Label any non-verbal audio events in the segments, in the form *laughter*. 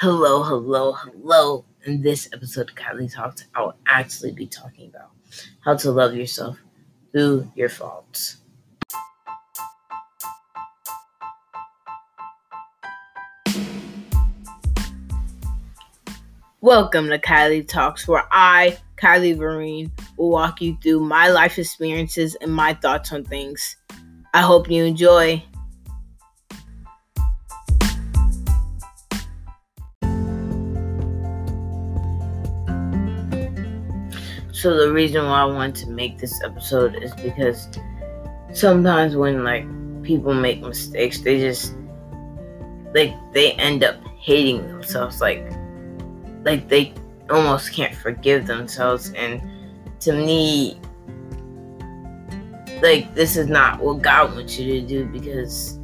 Hello, hello, hello. In this episode of Kylie Talks, I will actually be talking about how to love yourself through your faults. Welcome to Kylie Talks, where I, Kylie Vereen, will walk you through my life experiences and my thoughts on things. I hope you enjoy. So the reason why I want to make this episode is because sometimes when like people make mistakes, they just like they end up hating themselves like like they almost can't forgive themselves and to me like this is not what God wants you to do because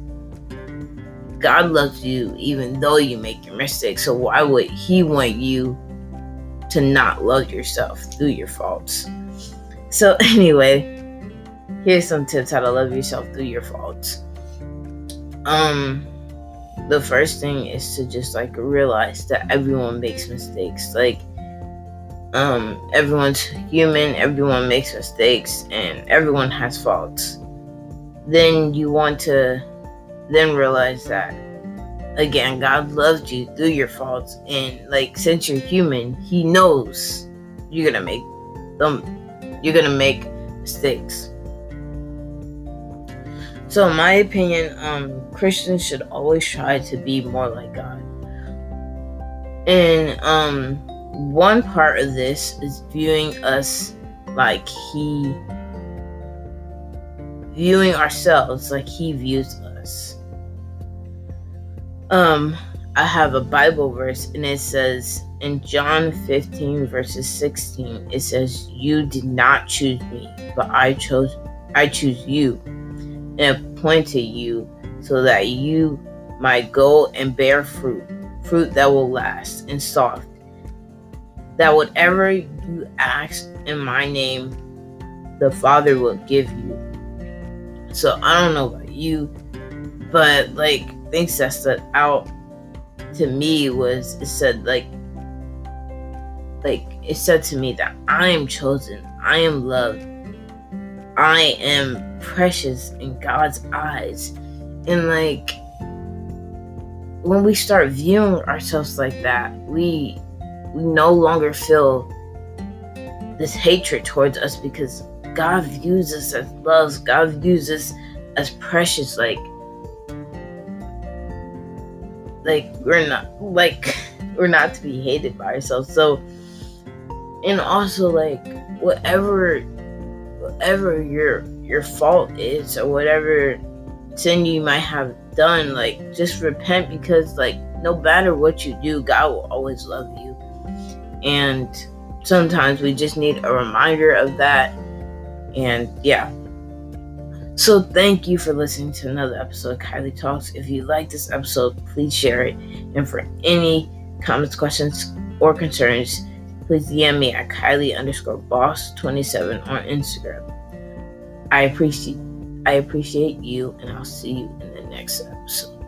God loves you even though you make your mistakes. So why would he want you to not love yourself through your faults. So, *laughs* anyway, here's some tips how to love yourself through your faults. Um, the first thing is to just like realize that everyone makes mistakes. Like, um, everyone's human, everyone makes mistakes, and everyone has faults. Then you want to then realize that again, God loves you through your faults, and like since you're human, He knows you're gonna make them. You're gonna make mistakes. So, in my opinion, um, Christians should always try to be more like God. And um, one part of this is viewing us like He, viewing ourselves like He views us um I have a Bible verse and it says in John 15 verses 16 it says you did not choose me but I chose I choose you and appointed you so that you might go and bear fruit fruit that will last and soft that whatever you ask in my name the Father will give you. So I don't know about you but like things that stood out to me was it said like like it said to me that I am chosen, I am loved, I am precious in God's eyes. And like when we start viewing ourselves like that, we we no longer feel this hatred towards us because God views us as loves, God views us as precious. Like like we're not like *laughs* we're not to be hated by ourselves. So and also like whatever whatever your your fault is or whatever sin you might have done like just repent because like no matter what you do god will always love you. And sometimes we just need a reminder of that. And yeah so thank you for listening to another episode of Kylie Talks. If you like this episode, please share it. And for any comments, questions, or concerns, please DM me at Kylie underscore boss 27 on Instagram. I appreciate I appreciate you and I'll see you in the next episode.